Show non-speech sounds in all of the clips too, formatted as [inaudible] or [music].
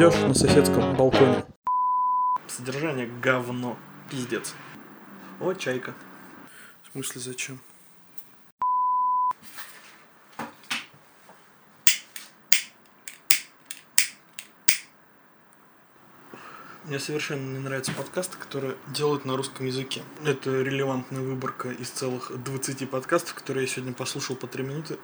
Мандеж на соседском балконе. Содержание говно. Пиздец. О, чайка. В смысле зачем? Мне совершенно не нравятся подкасты, которые делают на русском языке. Это релевантная выборка из целых 20 подкастов, которые я сегодня послушал по 3 минуты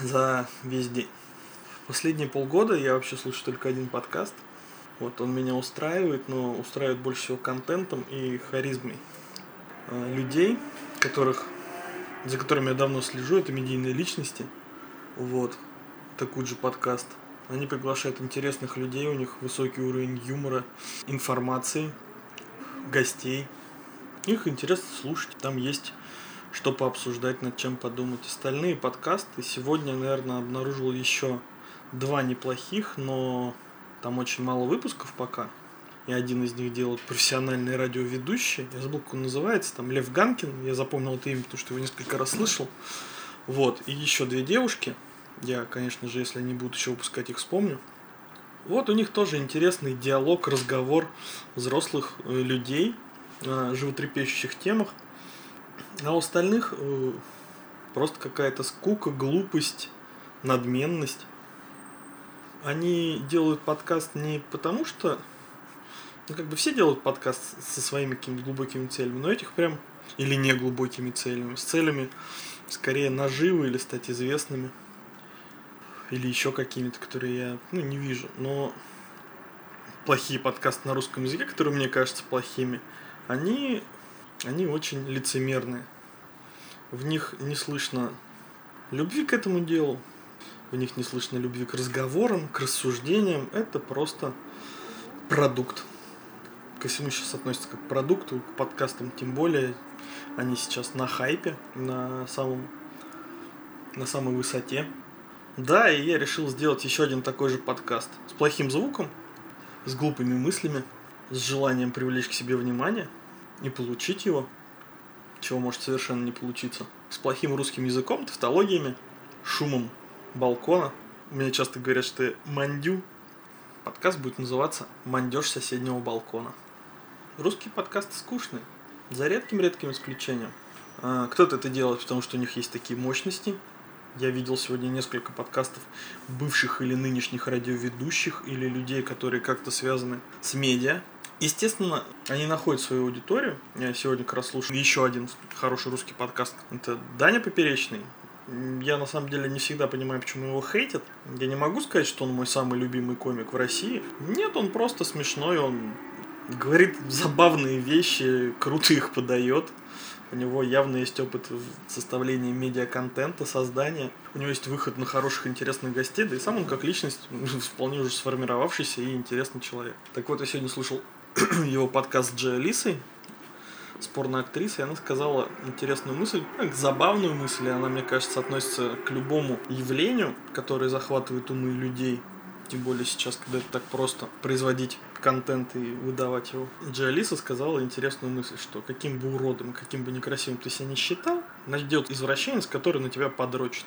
за весь день. Последние полгода я вообще слушаю только один подкаст. Вот он меня устраивает, но устраивает больше всего контентом и харизмой а, людей, которых, за которыми я давно слежу, это медийные личности. Вот. Такой же подкаст. Они приглашают интересных людей, у них высокий уровень юмора, информации, гостей. Их интересно слушать. Там есть что пообсуждать, над чем подумать. Остальные подкасты сегодня, наверное, обнаружил еще два неплохих, но там очень мало выпусков пока. И один из них делает профессиональный радиоведущий. Я забыл, как он называется. Там Лев Ганкин. Я запомнил это имя, потому что его несколько раз слышал. Вот. И еще две девушки. Я, конечно же, если они будут еще выпускать, их вспомню. Вот у них тоже интересный диалог, разговор взрослых э, людей о животрепещущих темах. А у остальных э, просто какая-то скука, глупость, надменность. Они делают подкаст не потому, что... Ну, как бы все делают подкаст со своими какими-то глубокими целями, но этих прям... Или не глубокими целями. С целями скорее наживы или стать известными или еще какими-то, которые я ну, не вижу. Но плохие подкасты на русском языке, которые мне кажутся плохими, они, они очень лицемерные. В них не слышно любви к этому делу, в них не слышно любви к разговорам, к рассуждениям. Это просто продукт. Ко всему сейчас относится как к продукту, к подкастам тем более. Они сейчас на хайпе, на самом на самой высоте. Да, и я решил сделать еще один такой же подкаст с плохим звуком, с глупыми мыслями, с желанием привлечь к себе внимание и получить его, чего может совершенно не получиться, с плохим русским языком, тавтологиями, шумом балкона. Мне часто говорят, что я мандю. Подкаст будет называться «Мандеж соседнего балкона». Русские подкасты скучные, за редким-редким исключением. А, кто-то это делает, потому что у них есть такие мощности, я видел сегодня несколько подкастов бывших или нынешних радиоведущих или людей, которые как-то связаны с медиа. Естественно, они находят свою аудиторию. Я сегодня как раз слушал еще один хороший русский подкаст. Это Даня Поперечный. Я на самом деле не всегда понимаю, почему его хейтят. Я не могу сказать, что он мой самый любимый комик в России. Нет, он просто смешной, он говорит забавные вещи, круто их подает. У него явно есть опыт составления медиаконтента, создания. У него есть выход на хороших, интересных гостей, да и сам он как личность [laughs] вполне уже сформировавшийся и интересный человек. Так вот, я сегодня слушал [clears throat] его подкаст с Джей Алисой, спорная актриса, и она сказала интересную мысль, как забавную мысль, и она, мне кажется, относится к любому явлению, которое захватывает умы людей, тем более сейчас, когда это так просто производить контент и выдавать его. Джалиса сказала интересную мысль, что каким бы уродом, каким бы некрасивым ты себя не считал, найдет извращенец, который на тебя подрочит.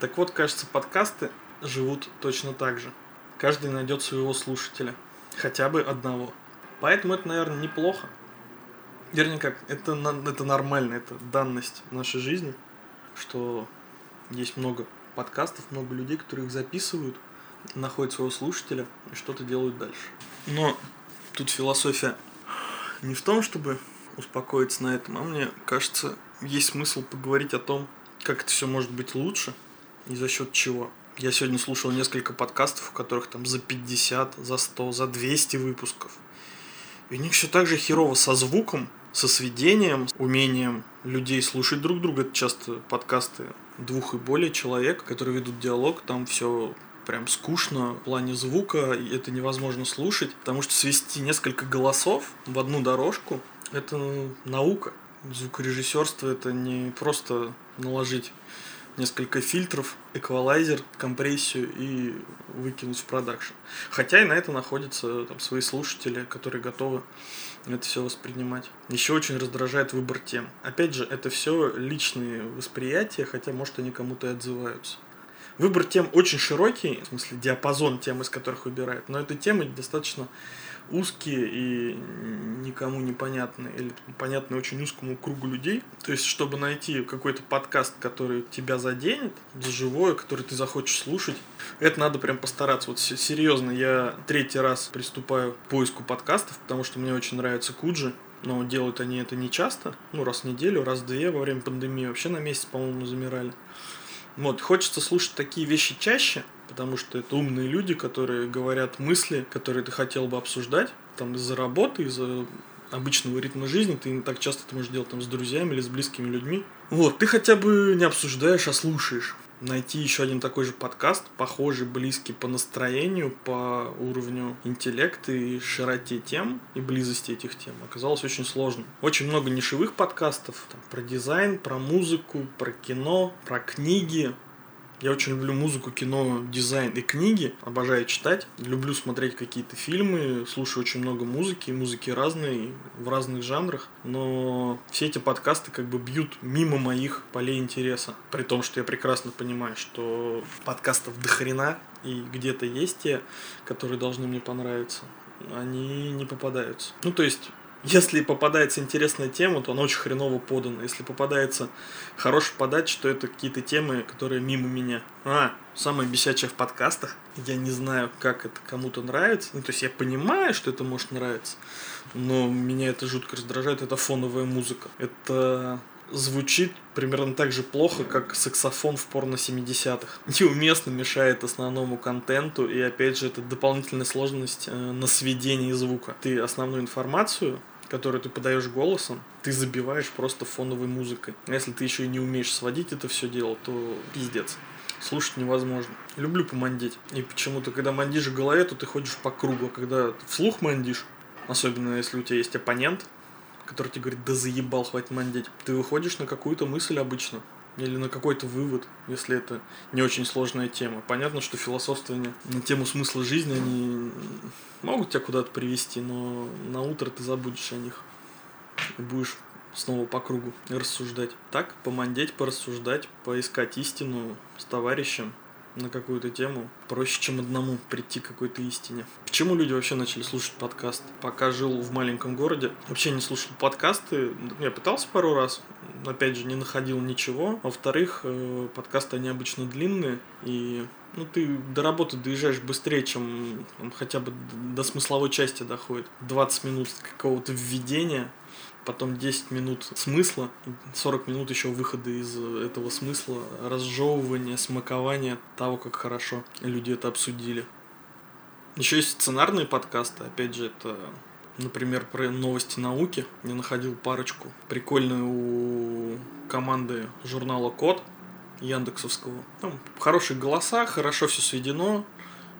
Так вот, кажется, подкасты живут точно так же. Каждый найдет своего слушателя. Хотя бы одного. Поэтому это, наверное, неплохо. Вернее как, это, это нормально, это данность нашей жизни, что есть много подкастов, много людей, которые их записывают, находят своего слушателя и что-то делают дальше. Но тут философия не в том, чтобы успокоиться на этом, а мне кажется, есть смысл поговорить о том, как это все может быть лучше и за счет чего. Я сегодня слушал несколько подкастов, у которых там за 50, за 100, за 200 выпусков. И у них все так же херово со звуком, со сведением, умением людей слушать друг друга. Это часто подкасты двух и более человек, которые ведут диалог, там все прям скучно в плане звука, и это невозможно слушать, потому что свести несколько голосов в одну дорожку – это наука. Звукорежиссерство – это не просто наложить несколько фильтров, эквалайзер, компрессию и выкинуть в продакшн. Хотя и на это находятся там, свои слушатели, которые готовы это все воспринимать. Еще очень раздражает выбор тем. Опять же, это все личные восприятия, хотя, может, они кому-то и отзываются. Выбор тем очень широкий, в смысле диапазон тем, из которых выбирают, но эта тема достаточно узкие и никому непонятные, или понятные очень узкому кругу людей. То есть, чтобы найти какой-то подкаст, который тебя заденет, за живое, который ты захочешь слушать, это надо прям постараться. Вот серьезно, я третий раз приступаю к поиску подкастов, потому что мне очень нравится Куджи. Но делают они это не часто, ну, раз в неделю, раз в две во время пандемии, вообще на месяц, по-моему, замирали. Вот, хочется слушать такие вещи чаще, потому что это умные люди, которые говорят мысли, которые ты хотел бы обсуждать, там, из-за работы, из-за обычного ритма жизни, ты не так часто это можешь делать там с друзьями или с близкими людьми. Вот, ты хотя бы не обсуждаешь, а слушаешь. Найти еще один такой же подкаст, похожий, близкий по настроению, по уровню интеллекта и широте тем и близости этих тем оказалось очень сложно. Очень много нишевых подкастов там, про дизайн, про музыку, про кино, про книги, я очень люблю музыку, кино, дизайн и книги. Обожаю читать. Люблю смотреть какие-то фильмы. Слушаю очень много музыки. Музыки разные, в разных жанрах. Но все эти подкасты как бы бьют мимо моих полей интереса. При том, что я прекрасно понимаю, что подкастов до хрена. И где-то есть те, которые должны мне понравиться. Они не попадаются. Ну, то есть, если попадается интересная тема, то она очень хреново подана. Если попадается хороший подача, то это какие-то темы, которые мимо меня. А, самое бесячее в подкастах. Я не знаю, как это кому-то нравится. Ну, то есть я понимаю, что это может нравиться, но меня это жутко раздражает. Это фоновая музыка. Это звучит примерно так же плохо, как саксофон в порно 70-х. [laughs] Неуместно мешает основному контенту, и опять же, это дополнительная сложность э, на сведении звука. Ты основную информацию которую ты подаешь голосом, ты забиваешь просто фоновой музыкой. А если ты еще и не умеешь сводить это все дело, то пиздец. Слушать невозможно. Люблю помандить. И почему-то, когда мандишь в голове, то ты ходишь по кругу. А когда вслух мандишь, особенно если у тебя есть оппонент, который тебе говорит, да заебал, хватит мандить. Ты выходишь на какую-то мысль обычно. Или на какой-то вывод, если это не очень сложная тема. Понятно, что философствование на тему смысла жизни, они могут тебя куда-то привести, но на утро ты забудешь о них. И будешь снова по кругу рассуждать. Так, помандеть, порассуждать, поискать истину с товарищем, на какую-то тему проще, чем одному прийти к какой-то истине. Почему люди вообще начали слушать подкасты? Пока жил в маленьком городе, вообще не слушал подкасты. Я пытался пару раз, опять же, не находил ничего. Во-вторых, э, подкасты, они обычно длинные, и ну, ты до работы доезжаешь быстрее, чем хотя бы до смысловой части доходит. 20 минут какого-то введения, потом 10 минут смысла, 40 минут еще выхода из этого смысла, разжевывания, смакования того, как хорошо люди это обсудили. Еще есть сценарные подкасты, опять же, это, например, про новости науки. Я находил парочку прикольную у команды журнала Код Яндексовского. Там хорошие голоса, хорошо все сведено,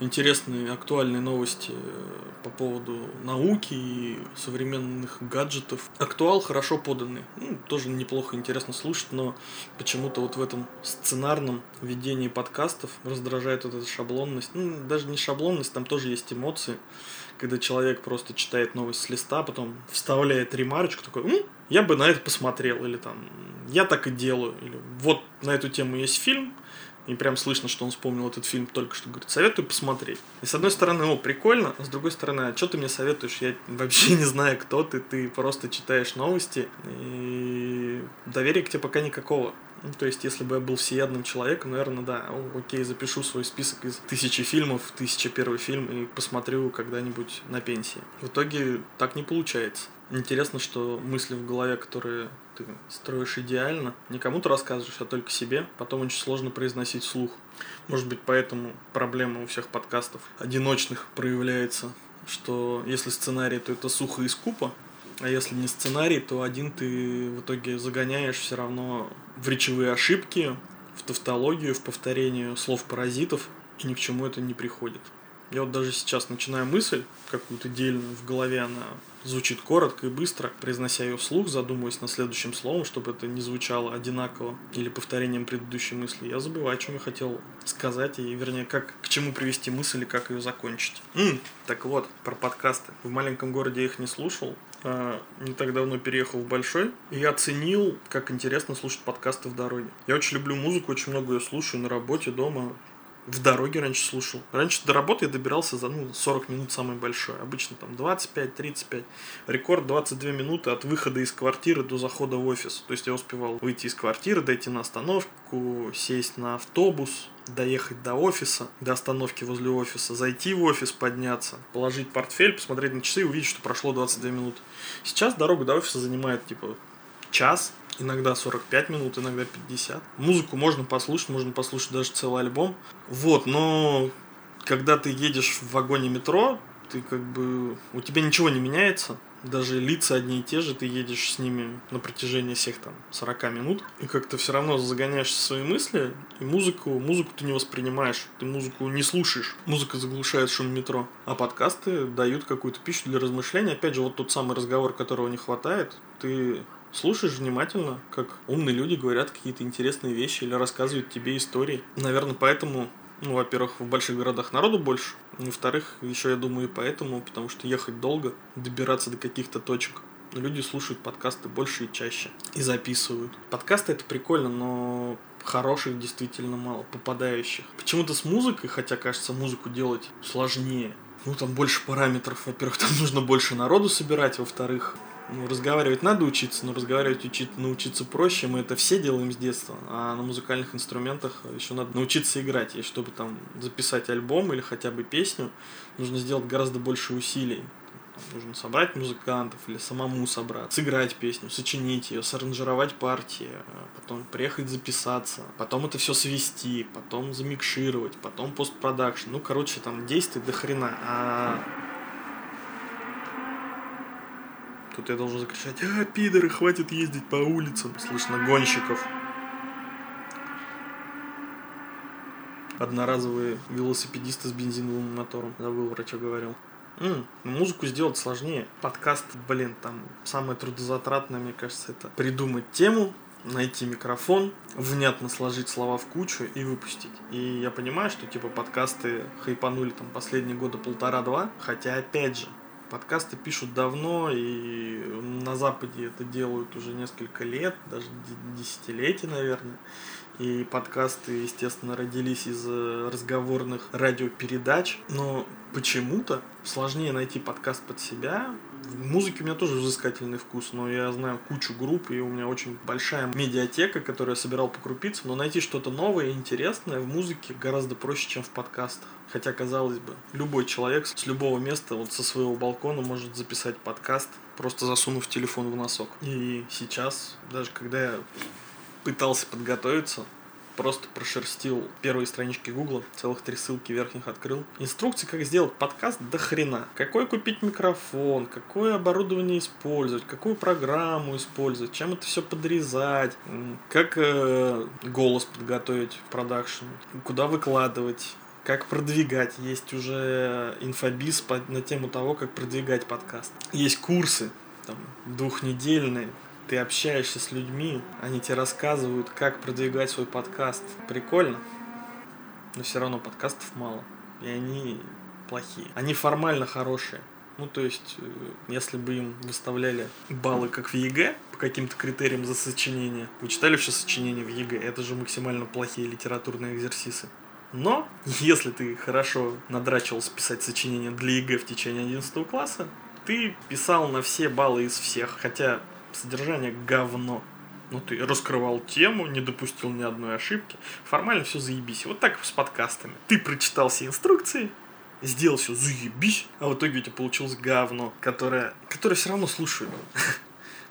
интересные актуальные новости э, по поводу науки и современных гаджетов. Актуал хорошо поданный. Ну, тоже неплохо, интересно слушать, но почему-то вот в этом сценарном ведении подкастов раздражает вот эта шаблонность. Ну, даже не шаблонность, там тоже есть эмоции. Когда человек просто читает новость с листа, потом вставляет ремарочку, такой, М, я бы на это посмотрел, или там, я так и делаю, или вот на эту тему есть фильм, и прям слышно, что он вспомнил этот фильм только что. Говорит, советую посмотреть. И с одной стороны, о, прикольно, а с другой стороны, а что ты мне советуешь? Я вообще не знаю, кто ты. Ты просто читаешь новости, и доверия к тебе пока никакого. Ну, то есть, если бы я был всеядным человеком, наверное, да, окей, запишу свой список из тысячи фильмов, тысяча первый фильм и посмотрю когда-нибудь на пенсии. В итоге так не получается. Интересно, что мысли в голове, которые ты строишь идеально, не кому-то рассказываешь, а только себе, потом очень сложно произносить вслух. Может быть, поэтому проблема у всех подкастов одиночных проявляется, что если сценарий, то это сухо и скупо, а если не сценарий, то один ты в итоге загоняешь все равно в речевые ошибки, в тавтологию, в повторение слов паразитов, и ни к чему это не приходит. Я вот даже сейчас начинаю мысль какую-то дельную в голове, она звучит коротко и быстро, произнося ее вслух, задумываясь над следующим словом, чтобы это не звучало одинаково или повторением предыдущей мысли. Я забываю, о чем я хотел сказать, и вернее, как, к чему привести мысль и как ее закончить. М, так вот, про подкасты. В маленьком городе я их не слушал, а, не так давно переехал в большой, и я оценил, как интересно слушать подкасты в дороге. Я очень люблю музыку, очень много ее слушаю на работе, дома в дороге раньше слушал. Раньше до работы я добирался за ну, 40 минут самый большой. Обычно там 25-35. Рекорд 22 минуты от выхода из квартиры до захода в офис. То есть я успевал выйти из квартиры, дойти на остановку, сесть на автобус, доехать до офиса, до остановки возле офиса, зайти в офис, подняться, положить портфель, посмотреть на часы и увидеть, что прошло 22 минуты. Сейчас дорога до офиса занимает типа час, иногда 45 минут, иногда 50. Музыку можно послушать, можно послушать даже целый альбом. Вот, но когда ты едешь в вагоне метро, ты как бы... У тебя ничего не меняется. Даже лица одни и те же, ты едешь с ними на протяжении всех там 40 минут, и как-то все равно загоняешься в свои мысли, и музыку, музыку ты не воспринимаешь, ты музыку не слушаешь. Музыка заглушает шум метро. А подкасты дают какую-то пищу для размышления. Опять же, вот тот самый разговор, которого не хватает, ты слушаешь внимательно, как умные люди говорят какие-то интересные вещи или рассказывают тебе истории. Наверное, поэтому ну, во-первых, в больших городах народу больше. Во-вторых, еще я думаю и поэтому, потому что ехать долго, добираться до каких-то точек. Люди слушают подкасты больше и чаще. И записывают. Подкасты это прикольно, но хороших действительно мало, попадающих. Почему-то с музыкой, хотя кажется, музыку делать сложнее. Ну, там больше параметров. Во-первых, там нужно больше народу собирать. Во-вторых, ну, разговаривать надо учиться, но разговаривать учить, научиться проще. Мы это все делаем с детства. А на музыкальных инструментах еще надо научиться играть. И чтобы там записать альбом или хотя бы песню, нужно сделать гораздо больше усилий. Там, нужно собрать музыкантов или самому собрать, сыграть песню, сочинить ее, саранжировать партии, а потом приехать записаться, потом это все свести, потом замикшировать, потом постпродакшн. Ну, короче, там действий до хрена. А Тут я должен закричать, а, пидоры, хватит ездить по улицам. Слышно гонщиков. Одноразовые велосипедисты с бензиновым мотором. Забыл, врача говорил. М, музыку сделать сложнее. Подкаст, блин, там самое трудозатратное, мне кажется, это придумать тему, найти микрофон, внятно сложить слова в кучу и выпустить. И я понимаю, что типа подкасты хайпанули там последние года полтора-два, хотя опять же, Подкасты пишут давно, и на Западе это делают уже несколько лет, даже десятилетия, наверное. И подкасты, естественно, родились из э, разговорных радиопередач. Но почему-то сложнее найти подкаст под себя. В музыке у меня тоже взыскательный вкус, но я знаю кучу групп, и у меня очень большая медиатека, которую я собирал по крупицам. Но найти что-то новое и интересное в музыке гораздо проще, чем в подкастах. Хотя, казалось бы, любой человек с любого места, вот со своего балкона может записать подкаст, просто засунув телефон в носок. И сейчас, даже когда я пытался подготовиться, просто прошерстил первые странички Гугла, целых три ссылки верхних открыл. Инструкции, как сделать подкаст, до хрена. Какой купить микрофон, какое оборудование использовать, какую программу использовать, чем это все подрезать, как э, голос подготовить в продакшн, куда выкладывать, как продвигать. Есть уже инфобиз на тему того, как продвигать подкаст. Есть курсы, там, двухнедельные, ты общаешься с людьми, они тебе рассказывают, как продвигать свой подкаст. Прикольно. Но все равно подкастов мало. И они плохие. Они формально хорошие. Ну, то есть, э, если бы им выставляли баллы, как в ЕГЭ, по каким-то критериям за сочинение. Вы читали вообще сочинение в ЕГЭ? Это же максимально плохие литературные экзерсисы. Но, [laughs] если ты хорошо надрачивался писать сочинение для ЕГЭ в течение 11 класса, ты писал на все баллы из всех, хотя содержание говно. Ну, ты раскрывал тему, не допустил ни одной ошибки. Формально все заебись. Вот так с подкастами. Ты прочитал все инструкции, сделал все заебись, а в итоге у тебя получилось говно, которое, которое все равно слушают.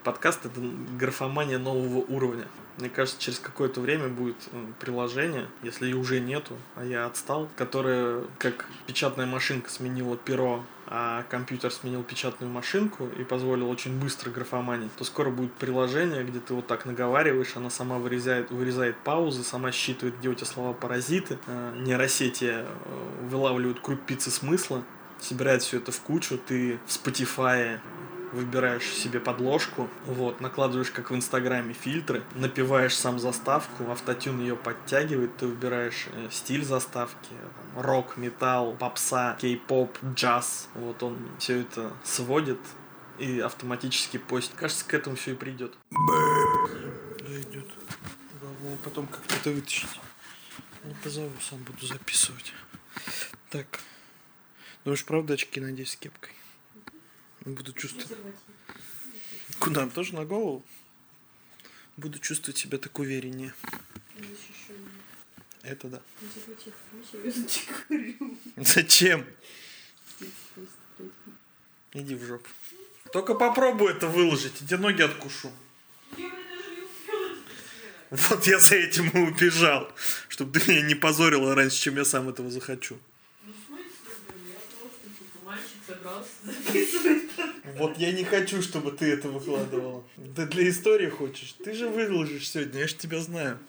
Подкаст это графомания нового уровня. Мне кажется, через какое-то время будет э, приложение, если и уже нету, а я отстал, которое как печатная машинка сменила перо, а компьютер сменил печатную машинку и позволил очень быстро графоманить, то скоро будет приложение, где ты вот так наговариваешь, она сама вырезает, вырезает паузы, сама считывает, где у тебя слова паразиты, э, нейросети э, вылавливают крупицы смысла, собирает все это в кучу, ты в Spotify выбираешь себе подложку, вот, накладываешь, как в Инстаграме, фильтры, напиваешь сам заставку, автотюн ее подтягивает, ты выбираешь э, стиль заставки, там, рок, металл, попса, кей-поп, джаз, вот он все это сводит и автоматически постит. Кажется, к этому все и придет. Да, идет. Главное потом как-то это вытащить. Не позову, сам буду записывать. Так. Думаешь, правда очки надеть с кепкой? Буду чувствовать. Куда? Тоже на голову? Буду чувствовать себя так увереннее. Это да. Зачем? Иди в жопу. Только попробуй это выложить, я тебе ноги откушу. Вот я за этим и убежал, чтобы ты меня не позорила раньше, чем я сам этого захочу. Вот я не хочу, чтобы ты это выкладывала. Ты для истории хочешь. Ты же выложишь сегодня, я же тебя знаю.